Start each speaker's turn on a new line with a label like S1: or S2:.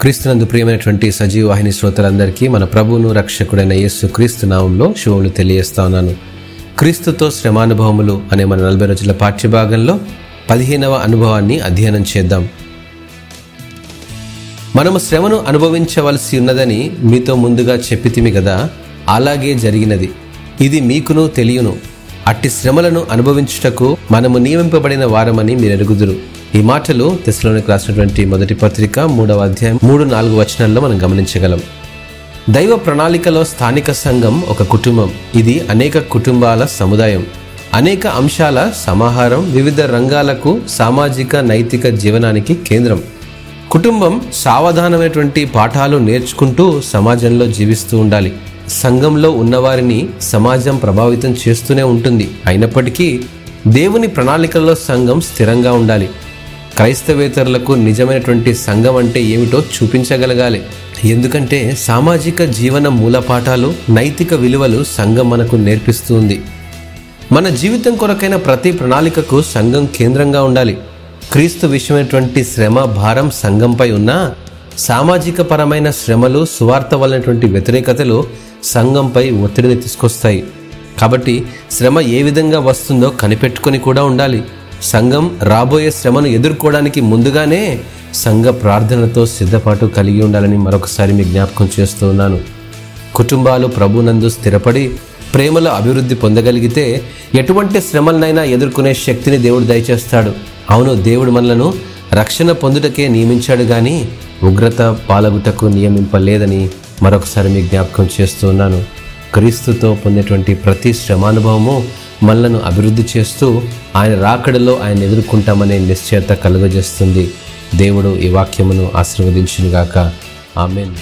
S1: క్రీస్తునందు ప్రియమైనటువంటి సజీవ వాహిని శ్రోతలందరికీ మన ప్రభువును రక్షకుడైన యేసు క్రీస్తు నామంలో శుభములు తెలియజేస్తా ఉన్నాను. క్రీస్తుతో శ్రమానుభవములు అనే మన నలభై రోజుల పాఠ్యభాగంలో పదిహేనవ అనుభవాన్ని అధ్యయనం చేద్దాం. మనము శ్రమను అనుభవించవలసి ఉన్నదని మీతో ముందుగా చెప్పితిమి కదా అలాగే జరిగినది. ఇది మీకును తెలియను. అట్టి శ్రమలను అనుభవించుటకు మనము నియమింపబడిన వారమని మీరు ఎరుగుదురు ఈ మాటలు తెశలోనికి రాసినటువంటి మొదటి పత్రిక మూడవ అధ్యాయం మూడు నాలుగు వచనాల్లో మనం గమనించగలం. దైవ ప్రణాళికలో స్థానిక సంఘం ఒక కుటుంబం. ఇది అనేక కుటుంబాల సముదాయం. అనేక అంశాల సమాహారం వివిధ రంగాలకు సామాజిక నైతిక జీవనానికి కేంద్రం. కుటుంబం సావధానమైనటువంటి పాఠాలు నేర్చుకుంటూ సమాజంలో జీవిస్తూ ఉండాలి. సంఘంలో ఉన్నవారిని సమాజం ప్రభావితం చేస్తూనే ఉంటుంది. అయినప్పటికీ దేవుని ప్రణాళికల్లో సంఘం స్థిరంగా ఉండాలి. క్రైస్తవేతరులకు నిజమైనటువంటి సంఘం అంటే ఏమిటో చూపించగలగాలి. ఎందుకంటే సామాజిక జీవన మూలపాఠాలు నైతిక విలువలు సంఘం మనకు నేర్పిస్తుంది. మన జీవితం కొరకైన ప్రతి ప్రణాళికకు సంఘం కేంద్రంగా ఉండాలి. క్రీస్తు విషయమైనటువంటి శ్రమ భారం సంఘంపై ఉన్న సామాజిక పరమైన శ్రమలు సువార్త వలనటువంటి వ్యతిరేకతలు సంఘంపై ఒత్తిడిని తీసుకొస్తాయి. కాబట్టి శ్రమ ఏ విధంగా వస్తుందో కనిపెట్టుకొని కూడా ఉండాలి. సంఘం రాబోయే శ్రమను ఎదుర్కోవడానికి ముందుగానే సంఘ ప్రార్థనతో సిద్ధపాటు కలిగి ఉండాలని మరొకసారి మీ జ్ఞాపకం చేస్తూ ఉన్నాను. కుటుంబాలు ప్రభునందు స్థిరపడి ప్రేమలో అభివృద్ధి పొందగలిగితే ఎటువంటి శ్రమలనైనా ఎదుర్కొనే శక్తిని దేవుడు దయచేస్తాడు. అవును దేవుడు మనలను రక్షణ పొందుటకే నియమించాడు కానీ ఉగ్రత పాలగుటకు నియమింపలేదని మరొకసారి మీ జ్ఞాపకం చేస్తూ ఉన్నాను. క్రీస్తుతో పొందేటువంటి ప్రతి శ్రమానుభవము మనలను అభివృద్ధి చేస్తూ ఆయన రాకడలో ఆయన ఎదుర్కొంటామనే నిశ్చయత కలుగజేస్తుంది. దేవుడు ఈ వాక్యమును ఆశీర్వదించునుగాక. ఆమెన్.